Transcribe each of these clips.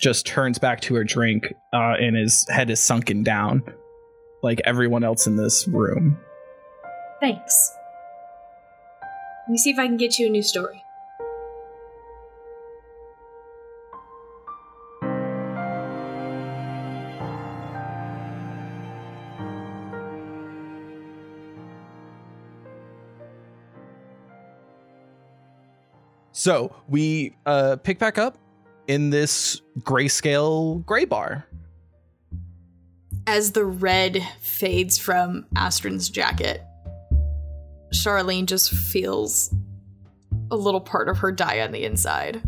just turns back to her drink uh, and his head is sunken down like everyone else in this room. Thanks. Let me see if I can get you a new story. So we uh, pick back up in this grayscale gray bar. As the red fades from Astron's jacket, Charlene just feels a little part of her die on the inside.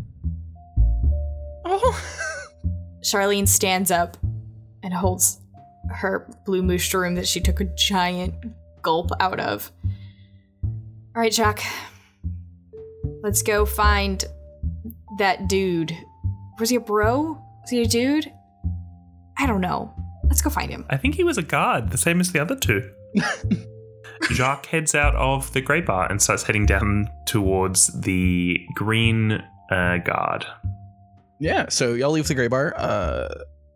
Oh. Charlene stands up and holds her blue mushroom that she took a giant gulp out of. All right, Jack. Let's go find that dude. Was he a bro? Was he a dude? I don't know. Let's go find him. I think he was a guard, the same as the other two. Jacques heads out of the grey bar and starts heading down towards the green uh, guard. Yeah, so y'all leave the gray bar. Uh,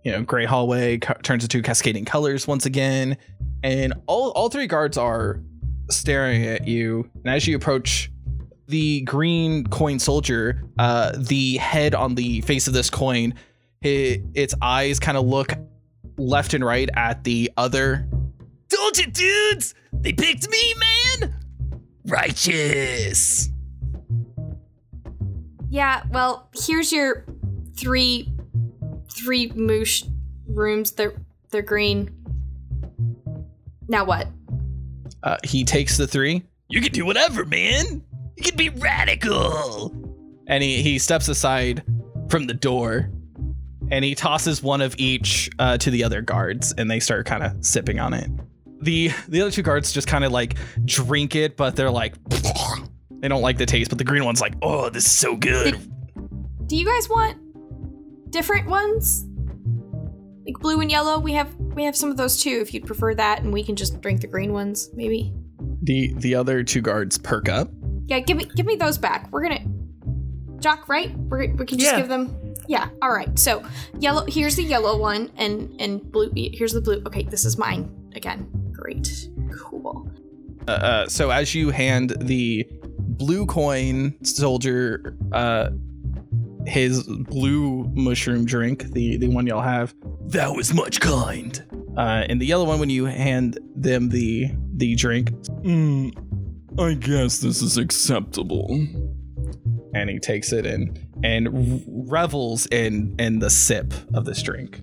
you know, gray hallway co- turns into cascading colors once again, and all all three guards are staring at you. And as you approach the green coin soldier, uh, the head on the face of this coin, it, its eyes kind of look left and right at the other. Told you, dudes! They picked me, man! Righteous! Yeah, well, here's your three three moosh rooms. They're they're green. Now what? Uh, he takes the three. You can do whatever, man. You can be radical. And he, he steps aside from the door and he tosses one of each uh, to the other guards and they start kind of sipping on it. The the other two guards just kind of like drink it, but they're like they don't like the taste, but the green one's like, oh, this is so good. Do you guys want different ones? Like blue and yellow? We have we have some of those too if you'd prefer that and we can just drink the green ones, maybe. The the other two guards perk up. Yeah, give me give me those back. We're gonna Jock, right? We're, we can just Yeah. give them. Yeah. All right. So yellow. Here's the yellow one, and and blue. Here's the blue. Okay, this is mine again. Great. Cool. Uh, uh, so as you hand the blue coin soldier uh, his blue mushroom drink, the the one y'all have, that was much kind. Uh, and the yellow one, when you hand them the the drink, mm, I guess this is acceptable. And he takes it in and and revels in in the sip of this drink.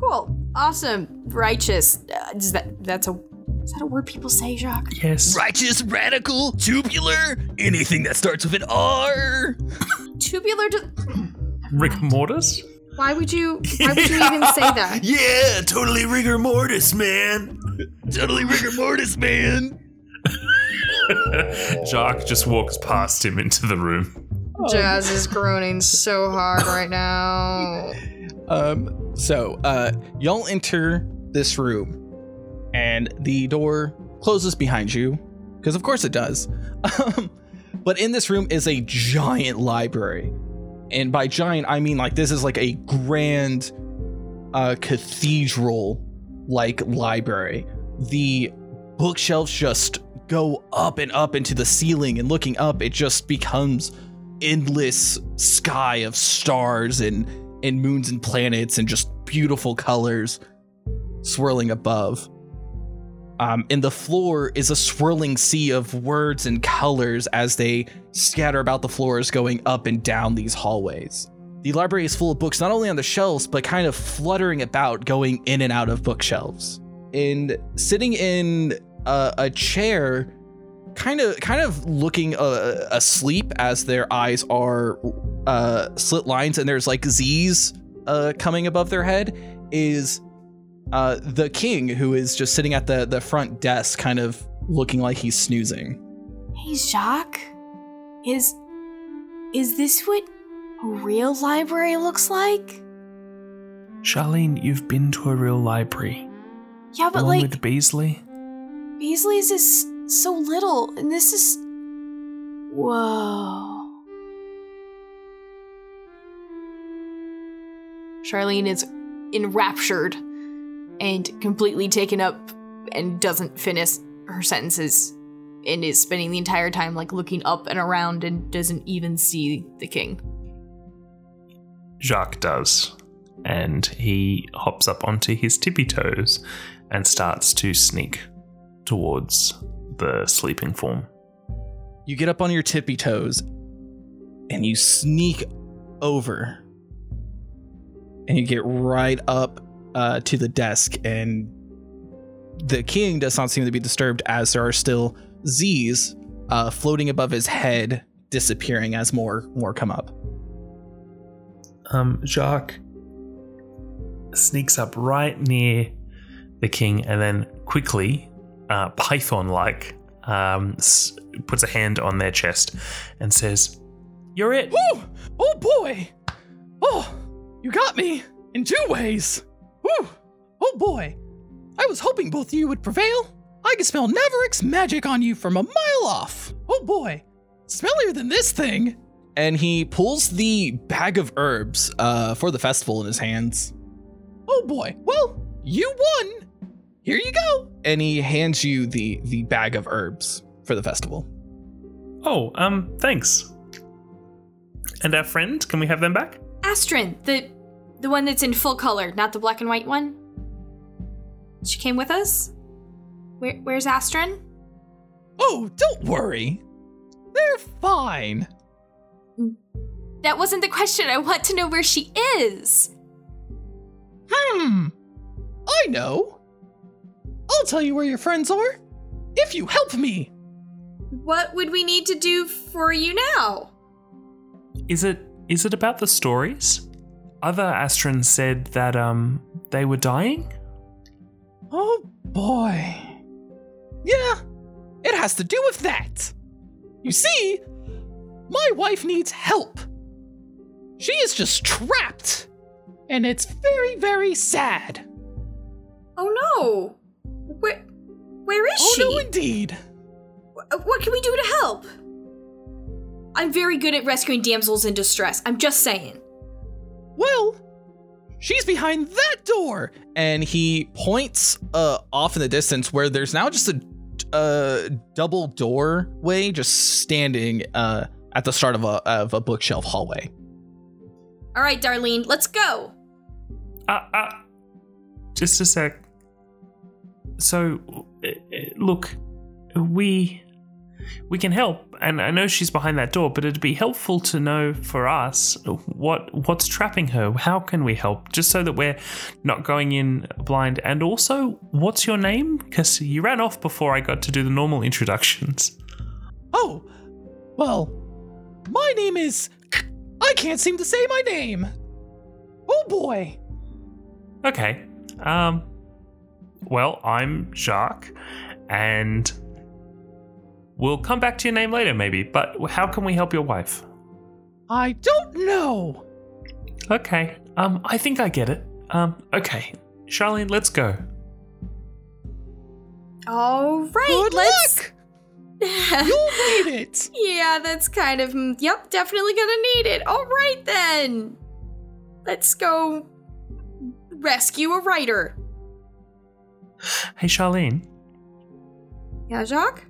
Cool. Awesome. Righteous. Uh, is that that's a is that a word people say, Jacques? Yes. Righteous, radical, tubular, anything that starts with an R. Tubular. To, Rick Mortis? why would you? Why would you even say that? Yeah, totally rigor mortis, man. totally rigor mortis, man. Jacques just walks past him into the room. Jazz is groaning so hard right now. Um, so, uh, y'all enter this room, and the door closes behind you, because of course it does. Um, but in this room is a giant library, and by giant I mean like this is like a grand, uh, cathedral-like library. The bookshelves just go up and up into the ceiling, and looking up, it just becomes endless sky of stars and and moons and planets and just beautiful colors swirling above. Um, and the floor is a swirling sea of words and colors as they scatter about the floors going up and down these hallways. The library is full of books not only on the shelves, but kind of fluttering about, going in and out of bookshelves. And sitting in a, a chair, kind of kind of looking uh, asleep as their eyes are uh, slit lines and there's like Z's uh, coming above their head is uh, the king who is just sitting at the, the front desk kind of looking like he's snoozing. Hey, Jacques. Is is this what a real library looks like? Charlene, you've been to a real library. Yeah, but along like with Beasley. Beasley's is so little, and this is. Whoa. Charlene is enraptured and completely taken up and doesn't finish her sentences and is spending the entire time like looking up and around and doesn't even see the king. Jacques does. And he hops up onto his tippy toes and starts to sneak towards the sleeping form. You get up on your tippy toes and you sneak over and you get right up uh, to the desk and the king does not seem to be disturbed as there are still z's uh, floating above his head disappearing as more more come up Um, Jacques sneaks up right near the king and then quickly, uh, python like, um, s- puts a hand on their chest and says, You're it. oh oh boy! Oh you got me in two ways. Whew. oh boy! I was hoping both of you would prevail. I can smell Neverick's magic on you from a mile off. Oh boy! Smellier than this thing! And he pulls the bag of herbs uh, for the festival in his hands. Oh boy! Well you won here you go and he hands you the the bag of herbs for the festival Oh, um, thanks. And our friend, can we have them back? Astrid, the the one that's in full color, not the black and white one. She came with us. Where, where's Astrid? oh don't worry they're fine That wasn't the question. I want to know where she is. Hmm. I know. I'll tell you where your friends are. If you help me. What would we need to do for you now? Is it is it about the stories? Other Astrons said that um they were dying? Oh boy. Yeah, it has to do with that. You see, my wife needs help. She is just trapped. And it's very, very sad. Oh no. Where where is oh she? no, indeed. Wh- What can we do to help? I'm very good at rescuing damsels in distress. I'm just saying. Well, she's behind that door. And he points uh, off in the distance where there's now just a, a double doorway just standing uh, at the start of a, of a bookshelf hallway. All right, Darlene, let's go. Uh, uh, just a sec. So, uh, uh, look, we we can help, and I know she's behind that door, but it'd be helpful to know for us what what's trapping her. How can we help, just so that we're not going in blind? And also, what's your name? Because you ran off before I got to do the normal introductions. Oh, well, my name is. I can't seem to say my name. Oh boy. Okay. Um. Well, I'm Jacques, and we'll come back to your name later, maybe. But how can we help your wife? I don't know. Okay. Um. I think I get it. Um. Okay. Charlene, let's go. All right, Good let's. luck. You'll need it. yeah, that's kind of. Yep, definitely gonna need it. All right then. Let's go rescue a writer. Hey, Charlene. Yeah, Jacques?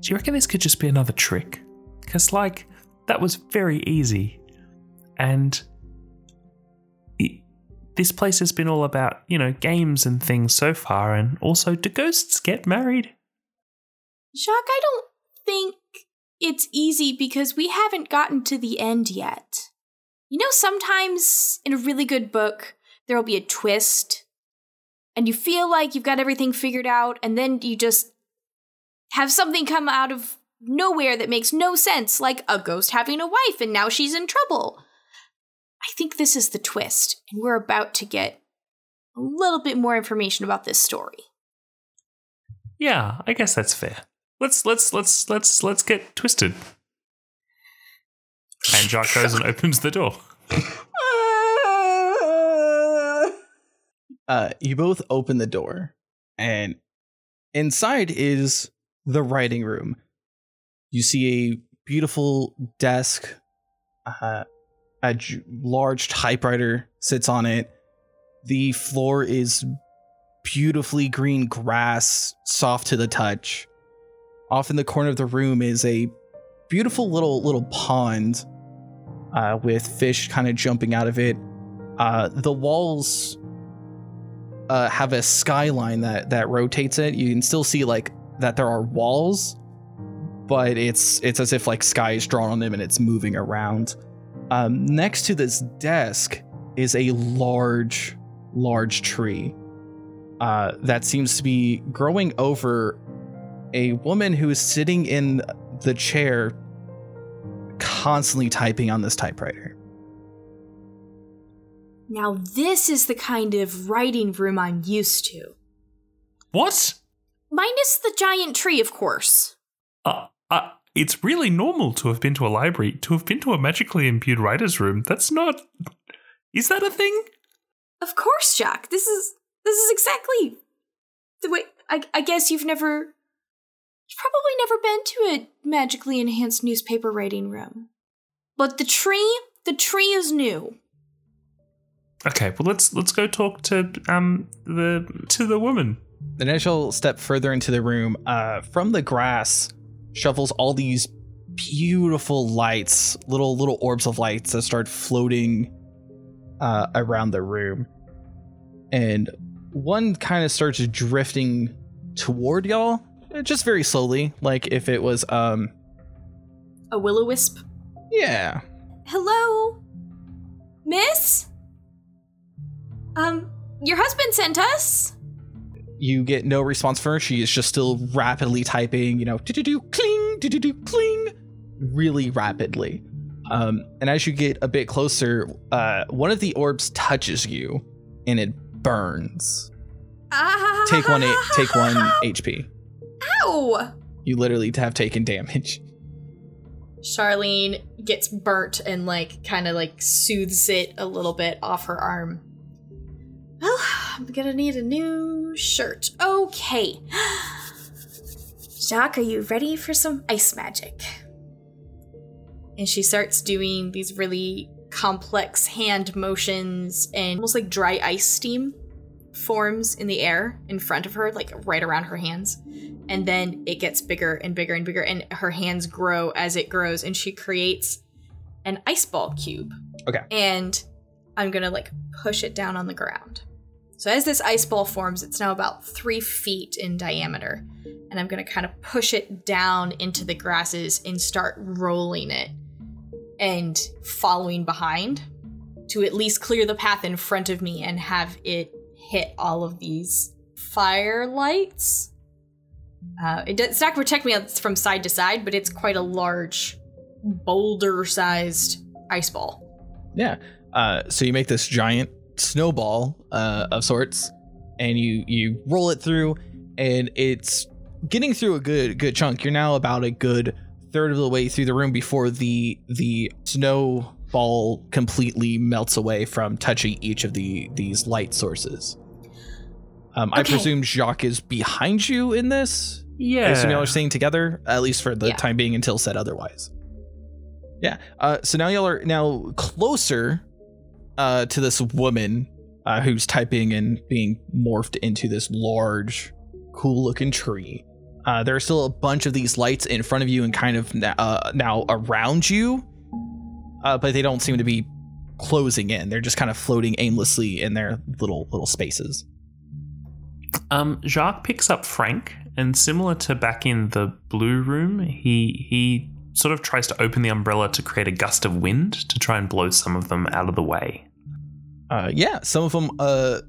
Do you reckon this could just be another trick? Because, like, that was very easy. And i- this place has been all about, you know, games and things so far. And also, do ghosts get married? Jacques, I don't think it's easy because we haven't gotten to the end yet. You know, sometimes in a really good book, there'll be a twist, and you feel like you've got everything figured out, and then you just have something come out of nowhere that makes no sense, like a ghost having a wife and now she's in trouble. I think this is the twist, and we're about to get a little bit more information about this story. Yeah, I guess that's fair. Let's let's let's let's let's get twisted. And Jacques goes and opens the door. Uh, you both open the door, and inside is the writing room. You see a beautiful desk, uh, A j- large typewriter sits on it. The floor is beautifully green grass, soft to the touch. Off in the corner of the room is a beautiful little little pond uh, with fish kind of jumping out of it. Uh, the walls uh, have a skyline that that rotates it. You can still see like that there are walls, but it's it's as if like sky is drawn on them and it's moving around. Um, next to this desk is a large, large tree uh, that seems to be growing over a woman who is sitting in the chair, constantly typing on this typewriter. Now, this is the kind of writing room I'm used to. What? Minus the giant tree, of course. Uh, uh, it's really normal to have been to a library, to have been to a magically imbued writer's room. That's not. Is that a thing? Of course, Jack. This is this is exactly the way. I, I guess you've never, you've probably never been to a magically enhanced newspaper writing room. But the tree, the tree is new. Okay, well let's let's go talk to um the to the woman. Then as you'll step further into the room, uh, from the grass shovels all these beautiful lights, little little orbs of lights that start floating uh, around the room, and one kind of starts drifting toward y'all, uh, just very slowly, like if it was um A will o wisp. yeah Hello, Miss. Um, your husband sent us. you get no response from her. She is just still rapidly typing, you know, do do do cling, do do do cling, really rapidly. Um, and as you get a bit closer, uh, one of the orbs touches you, and it burns. Ah, Take one, a- take one HP. Ow! You literally have taken damage. Charlene gets burnt and like kind of like soothes it a little bit off her arm. Well, I'm gonna need a new shirt. Okay. Jacques, are you ready for some ice magic? And she starts doing these really complex hand motions and almost like dry ice steam forms in the air in front of her, like right around her hands. And then it gets bigger and bigger and bigger, and her hands grow as it grows, and she creates an ice ball cube. Okay. And I'm gonna like push it down on the ground. So as this ice ball forms, it's now about three feet in diameter. And I'm gonna kind of push it down into the grasses and start rolling it and following behind to at least clear the path in front of me and have it hit all of these firelights. Uh, it does, it's not going to protect me from side to side, but it's quite a large, boulder-sized ice ball. Yeah. Uh, so you make this giant snowball uh, of sorts, and you you roll it through, and it's getting through a good good chunk. You're now about a good third of the way through the room before the the snowball completely melts away from touching each of the these light sources. Um, I presume Jacques is behind you in this. Yeah, I assume y'all are staying together, at least for the Yeah. time being until said otherwise. Yeah. Uh, so now y'all are now closer uh, to this woman uh, who's typing and being morphed into this large, cool looking tree. Uh, there are still a bunch of these lights in front of you and kind of na- uh, now around you, uh, but they don't seem to be closing in. They're just kind of floating aimlessly in their little little spaces. Um, Jacques picks up Frank, and similar to back in the blue room, he he sort of tries to open the umbrella to create a gust of wind to try and blow some of them out of the way. Uh, yeah, some of them uh,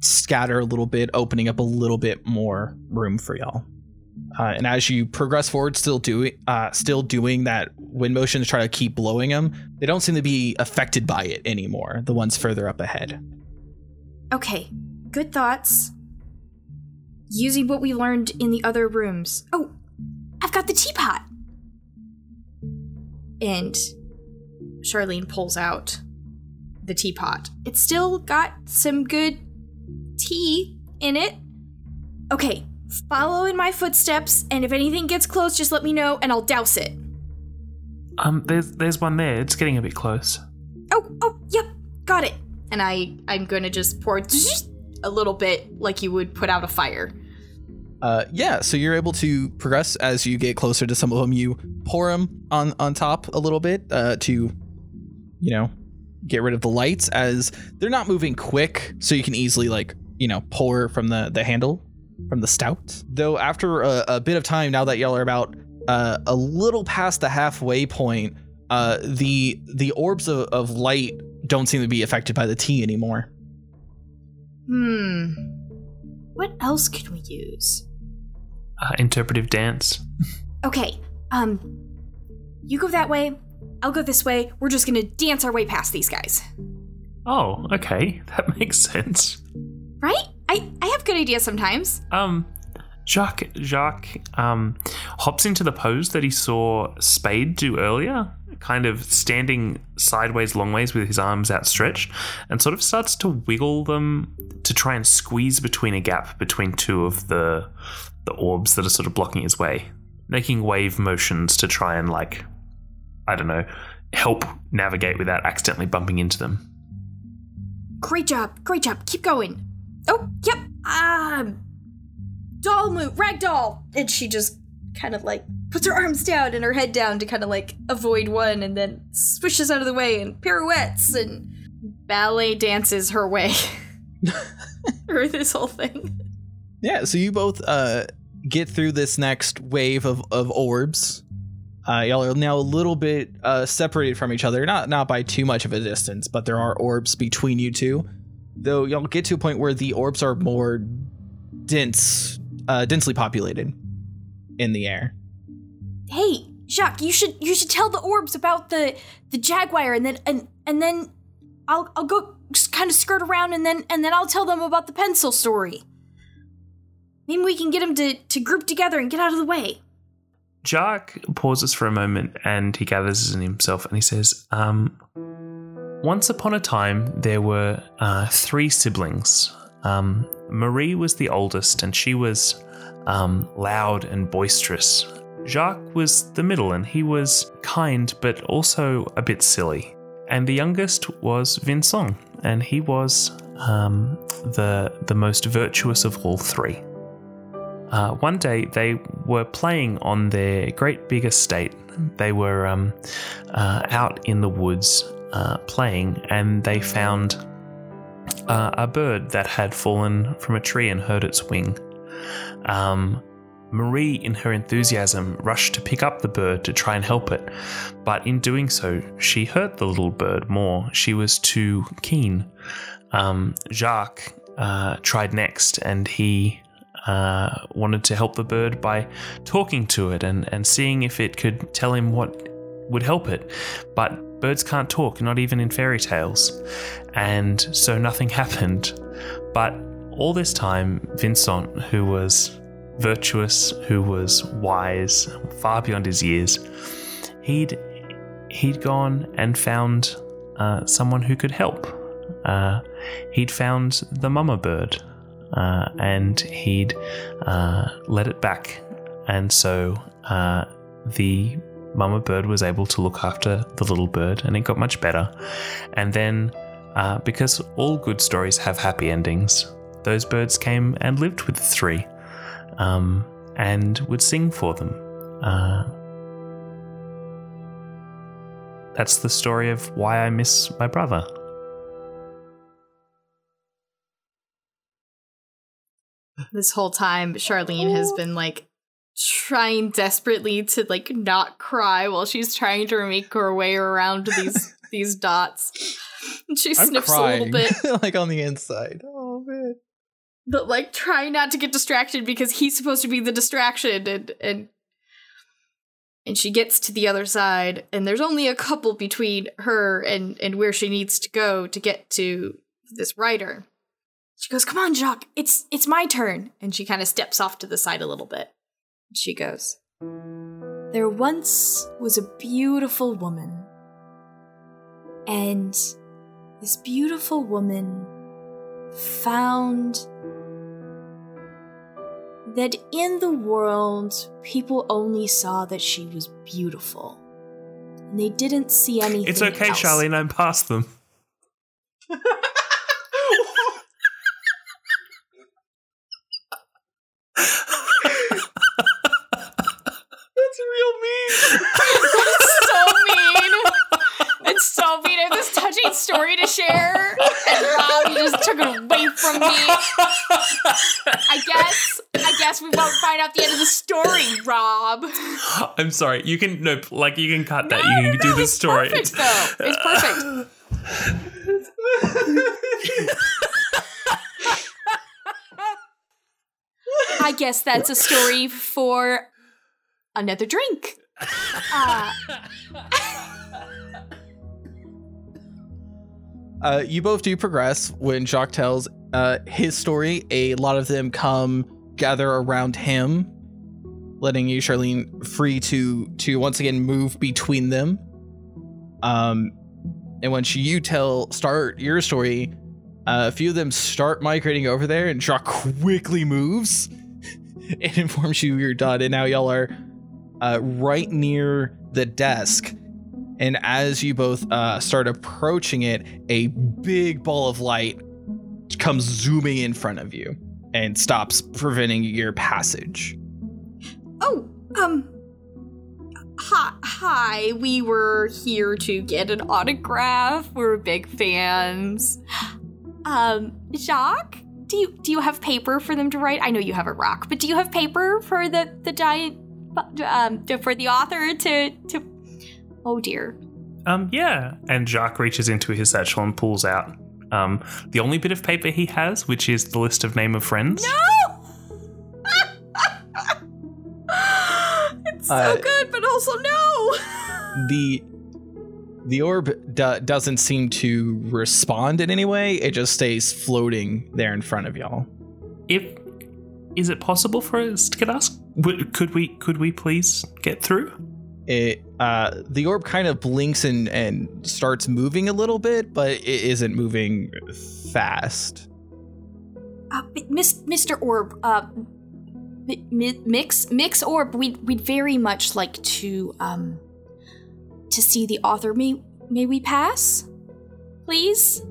scatter a little bit, opening up a little bit more room for y'all. Uh, and as you progress forward, still doing uh, still doing that wind motion to try to keep blowing them, they don't seem to be affected by it anymore. The ones further up ahead. Okay, good thoughts. Using what we learned in the other rooms. Oh, I've got the teapot. And Charlene pulls out the teapot. It's still got some good tea in it. Okay, follow in my footsteps, and if anything gets close, just let me know and I'll douse it. Um, there's there's one there. It's getting a bit close. Oh, oh, yep, got it. And I I'm gonna just pour a little bit like you would put out a fire. Uh, yeah, so you're able to progress as you get closer to some of them. You pour them on on top a little bit uh, to, you know, get rid of the lights as they're not moving quick, so you can easily like you know pour from the the handle from the stout. Though after a, a bit of time, now that y'all are about uh, a little past the halfway point, uh, the the orbs of, of light don't seem to be affected by the tea anymore. Hmm. What else can we use? Uh, interpretive dance. Okay. Um. You go that way. I'll go this way. We're just gonna dance our way past these guys. Oh, okay. That makes sense. Right? I I have good ideas sometimes. Um, Jacques Jacques um hops into the pose that he saw Spade do earlier, kind of standing sideways, long ways with his arms outstretched, and sort of starts to wiggle them to try and squeeze between a gap between two of the the orbs that are sort of blocking his way, making wave motions to try and like I don't know help navigate without accidentally bumping into them. Great job. Great job. Keep going. Oh, yep. Um doll move, ragdoll. And she just kind of like puts her arms down and her head down to kind of like avoid one and then swishes out of the way and pirouettes and ballet dances her way through this whole thing. Yeah, so you both uh, get through this next wave of, of orbs. Uh, y'all are now a little bit uh, separated from each other, not not by too much of a distance, but there are orbs between you two. Though y'all get to a point where the orbs are more dense, uh, densely populated in the air. Hey, Jacques, you should you should tell the orbs about the the jaguar, and then and and then I'll I'll go kind of skirt around, and then and then I'll tell them about the pencil story. Maybe we can get them to to group together and get out of the way. Jacques pauses for a moment and he gathers in himself and he says, um, Once upon a time, there were uh, three siblings. Um, Marie was the oldest and she was um, loud and boisterous. Jacques was the middle and he was kind but also a bit silly. And the youngest was Vincent and he was um, the, the most virtuous of all three. Uh, one day they were playing on their great big estate. They were um, uh, out in the woods uh, playing, and they found uh, a bird that had fallen from a tree and hurt its wing. Um, Marie, in her enthusiasm, rushed to pick up the bird to try and help it, but in doing so, she hurt the little bird more. She was too keen. Um, Jacques uh, tried next, and he uh, wanted to help the bird by talking to it and, and seeing if it could tell him what would help it. But birds can't talk, not even in fairy tales. And so nothing happened. But all this time, Vincent, who was virtuous, who was wise, far beyond his years, he'd he'd gone and found uh, someone who could help. Uh, he'd found the mama bird, uh, and he'd uh, let it back. And so uh, the mama bird was able to look after the little bird, and it got much better. And then, uh, because all good stories have happy endings, those birds came and lived with the three um, and would sing for them. Uh, that's the story of why I miss my brother. this whole time charlene has been like trying desperately to like not cry while she's trying to make her way around these these dots and she I'm sniffs a little bit like on the inside. But like try not to get distracted because he's supposed to be the distraction and and and she gets to the other side and there's only a couple between her and and where she needs to go to get to this writer. She goes come on jacques it's it's my turn. And she kind of steps off to the side a little bit. She goes there once was a beautiful woman and this beautiful woman found that in the world, people only saw that she was beautiful. And they didn't see anything. It's okay, else. Charlene, I'm past them. That's real mean. That's so mean. It's so mean. I have this touching story to share, and Rob, you just took it away from me. I guess I guess we won't find out the end of the story, Rob. I'm sorry. You can no, like you can cut that. No, you can no, do the it's story. Perfect, though. It's perfect. I guess that's a story for another drink. Uh, Uh, you both do progress when Jacques tells uh, his story. A lot of them come gather around him, letting you, Charlene, free to to once again move between them. Um, and once you tell start your story, uh, a few of them start migrating over there, and Jacques quickly moves and informs you you're done. And now y'all are uh, right near the desk. And as you both uh, start approaching it, a big ball of light comes zooming in front of you and stops preventing your passage. oh, um. Hi, hi. We were here to get an autograph. We're big fans. Um, Jacques, do you do you have paper for them to write? I know you have a rock, but do you have paper for the the giant um for the author to to? Oh dear. Um, yeah. And Jacques reaches into his satchel and pulls out um the only bit of paper he has, which is the list of name of friends. No. it's so Uh, good, but also no. The the orb do- doesn't seem to respond in any way. It just stays floating there in front of y'all. If is it possible for us to get us? Could we? Could we please get through? It uh, the orb kind of blinks and and starts moving a little bit, but it isn't moving fast. Uh, Miss, Mr. Orb, uh, mi- mi- mix, mix Orb. We'd we'd very much like to um to see the author. May may we pass, please?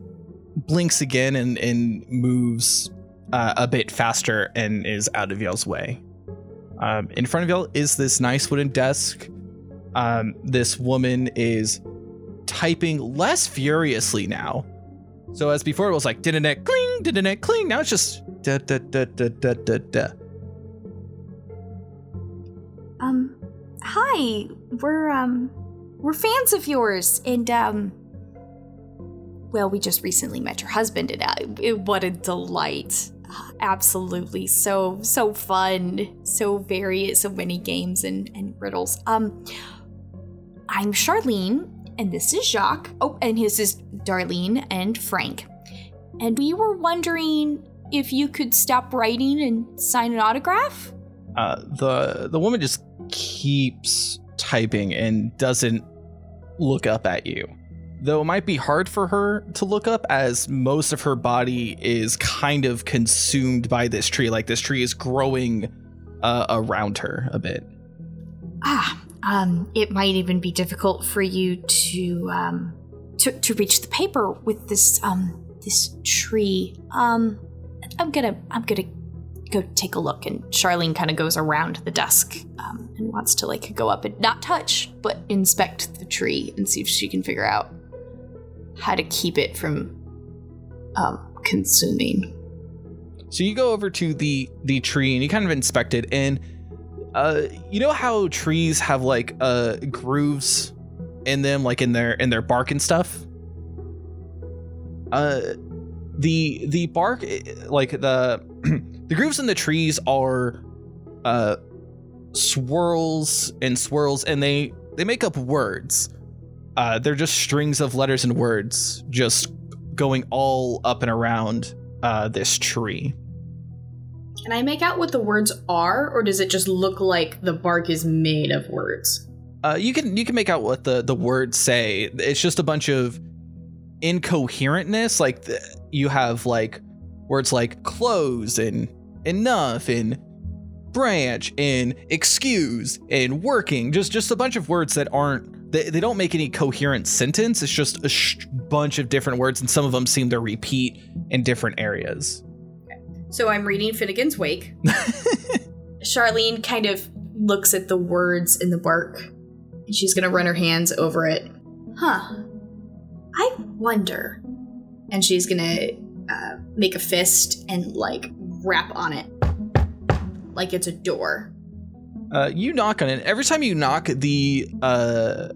Blinks again and and moves uh, a bit faster and is out of y'all's way. Um, in front of y'all is this nice wooden desk. Um, this woman is typing less furiously now. So as before it was like did it cling, did it cling. Now it's just da da da da da da da. Um, hi. We're um we're fans of yours, and um. Well, we just recently met your husband, and uh, it, what a delight! Absolutely, so so fun, so various, so many games and and riddles. Um, I'm Charlene, and this is Jacques. Oh, and his is Darlene and Frank. And we were wondering if you could stop writing and sign an autograph. uh, the the woman just keeps typing and doesn't look up at you. Though it might be hard for her to look up as most of her body is kind of consumed by this tree. Like this tree is growing uh, around her a bit. Ah, um, it might even be difficult for you to um to, to reach the paper with this um this tree. Um, I'm gonna I'm gonna go take a look. And Charlene kind of goes around the desk um, and wants to like go up and not touch, but inspect the tree and see if she can figure out how to keep it from um consuming. So you go over to the the tree and you kind of inspect it, and uh, you know how trees have like uh grooves in them, like in their in their bark and stuff. Uh, the the bark, eh, like the the grooves in the trees are uh swirls and swirls, and they they make up words. Uh, they're just strings of letters and words, just going all up and around uh, this tree. Can I make out what the words are, or does it just look like the bark is made of words? Uh, you can you can make out what the the words say. It's just a bunch of incoherentness. Like the, you have like words like close and enough and branch and excuse and working. Just just a bunch of words that aren't they, they don't make any coherent sentence. It's just a sh- bunch of different words, and some of them seem to repeat in different areas. So I'm reading Finnegan's Wake. Charlene kind of looks at the words in the bark, and she's gonna run her hands over it. Huh. I wonder. And she's gonna uh, make a fist and like rap on it like it's a door. Uh, you knock on it. Every time you knock, the uh,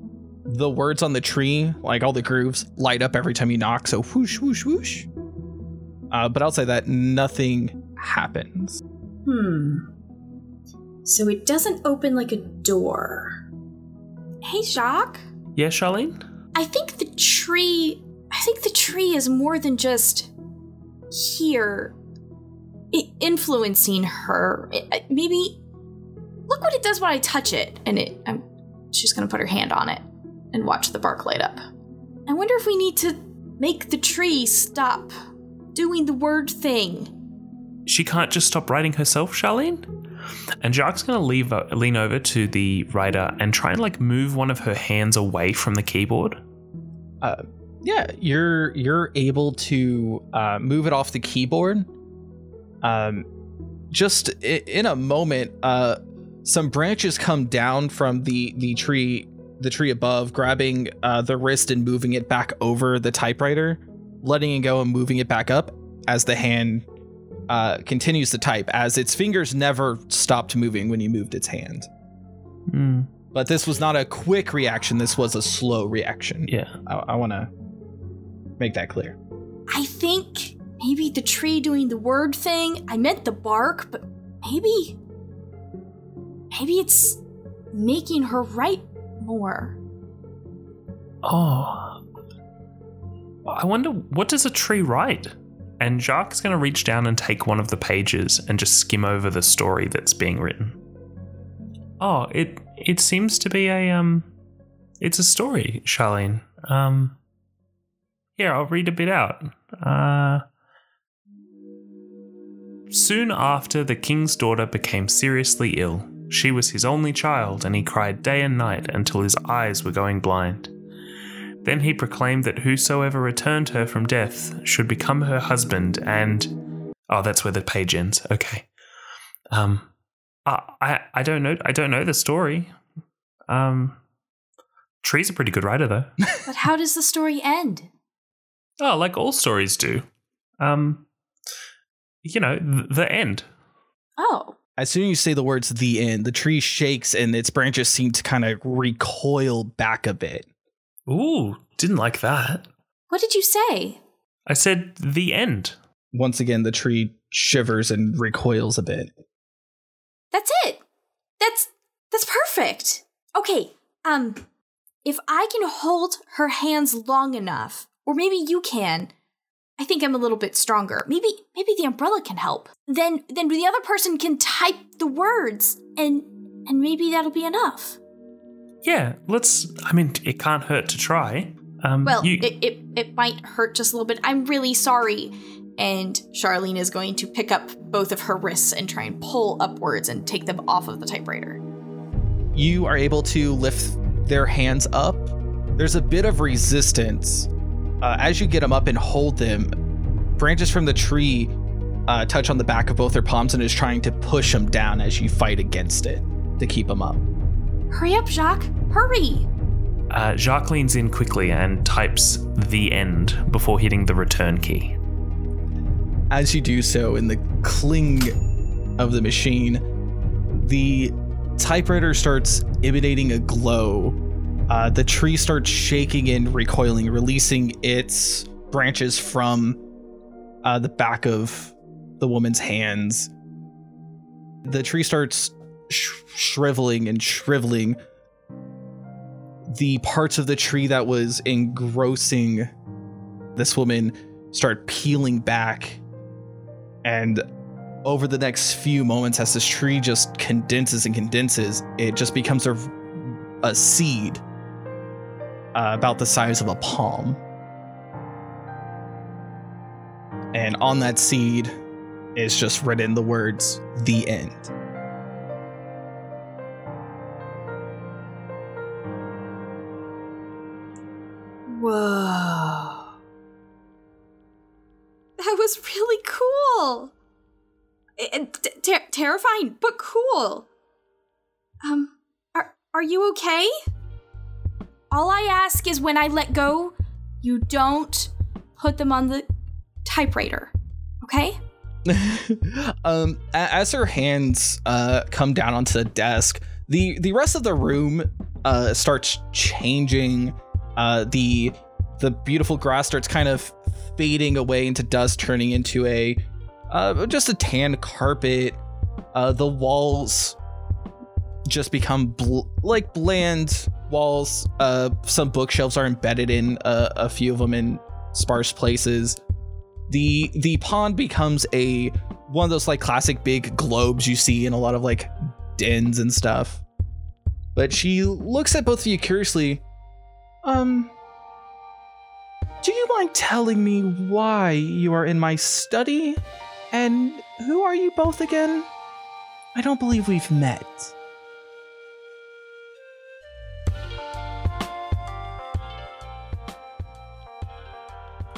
the words on the tree, like all the grooves, light up every time you knock. So whoosh, whoosh, whoosh. Uh, but outside that, nothing happens. Hmm. So it doesn't open like a door. Hey, Jacques. Yeah, Charlene? I think the tree. I think the tree is more than just here, i- influencing her. I- I- maybe look what it does when I touch it, and it. I'm. She's gonna put her hand on it and watch the bark light up. I wonder if we need to make the tree stop doing the word thing. She can't just stop writing herself, Charlene? And Jacques gonna leave, uh, lean over to the writer and try and like move one of her hands away from the keyboard. Uh, yeah, you're you're able to uh, move it off the keyboard. Um, just in a moment, uh, some branches come down from the the tree the tree above, grabbing uh, the wrist and moving it back over the typewriter, letting it go and moving it back up as the hand uh, continues to type, as its fingers never stopped moving when you moved its hand. Hmm. But this was not a quick reaction. This was a slow reaction. Yeah. I, I want to make that clear. I think maybe the tree doing the word thing. I meant the bark, but maybe. Maybe it's making her write more. Oh. I wonder, what does a tree write? And Jacques is going to reach down and take one of the pages and just skim over the story that's being written. Oh, it it seems to be a um it's a story, Charlene. Um here, I'll read a bit out. Uh Soon after the king's daughter became seriously ill. She was his only child, and he cried day and night until his eyes were going blind. Then he proclaimed that whosoever returned her from death should become her husband, and oh, that's where the page ends. Okay. Um, I I, I don't know. I don't know the story. Um, Tree's a pretty good writer, though. But how does the story end? oh, like all stories do. Um, you know, th- the end. Oh, As soon as you say the words the end, the tree shakes and its branches seem to kind of recoil back a bit. Ooh, didn't like that. what did you say? I said the end. Once again, the tree shivers and recoils a bit. That's it. That's that's perfect. Okay. Um if I can hold her hands long enough, or maybe you can. I think I'm a little bit stronger. Maybe maybe the umbrella can help. Then then the other person can type the words and and maybe that'll be enough. Yeah, let's. I mean, it can't hurt to try. Um, Well, you, it, it it might hurt just a little bit. I'm really sorry. And Charlene is going to pick up both of her wrists and try and pull upwards and take them off of the typewriter. You are able to lift their hands up. There's a bit of resistance. Uh, as you get them up and hold them, branches from the tree uh, touch on the back of both their palms and is trying to push them down as you fight against it to keep them up. Hurry up, Jacques! Hurry! Uh, Jacques leans in quickly and types the end before hitting the return key. As you do so, in the cling of the machine, the typewriter starts emanating a glow. Uh, the tree starts shaking and recoiling, releasing its branches from uh, the back of the woman's hands. The tree starts sh- shriveling and shriveling. The parts of the tree that was engrossing this woman start peeling back and over the next few moments as this tree just condenses and condenses it just becomes a, a seed uh, about the size of a palm and on that seed is just written the words the end Whoa. That was really cool. And ter- terrifying, but cool. Um, are are you okay? All I ask is when I let go, you don't put them on the typewriter. Okay? um, as her hands uh, come down onto the desk, the the rest of the room uh, starts changing. Uh, the the beautiful grass starts kind of fading away into dust, turning into a uh, just a tan carpet. Uh, the walls just become bl- like bland walls. Uh, some bookshelves are embedded in uh, a few of them in sparse places. The the pond becomes a one of those like classic big globes you see in a lot of like dens and stuff. But she looks at both of you curiously. Um, do you mind telling me why you are in my study? And who are you both again? I don't believe we've met.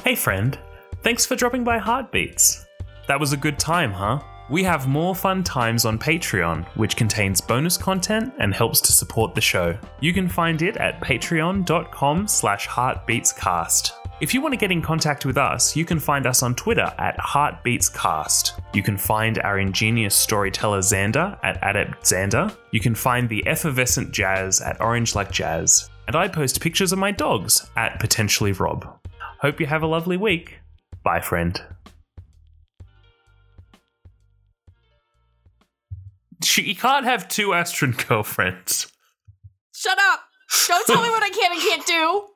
Hey, friend. Thanks for dropping by Heartbeats. That was a good time, huh? We have more fun times on Patreon, which contains bonus content and helps to support the show. You can find it at patreon.com slash heartbeatscast. If you want to get in contact with us, you can find us on Twitter at heartbeatscast. You can find our ingenious storyteller Xander at Adept Xander. You can find the effervescent Jazz at Orange Like Jazz. And I post pictures of my dogs at Potentially Rob. Hope you have a lovely week. Bye, friend. She, can't have two Astron girlfriends. Shut up! Don't tell me what I can and can't do!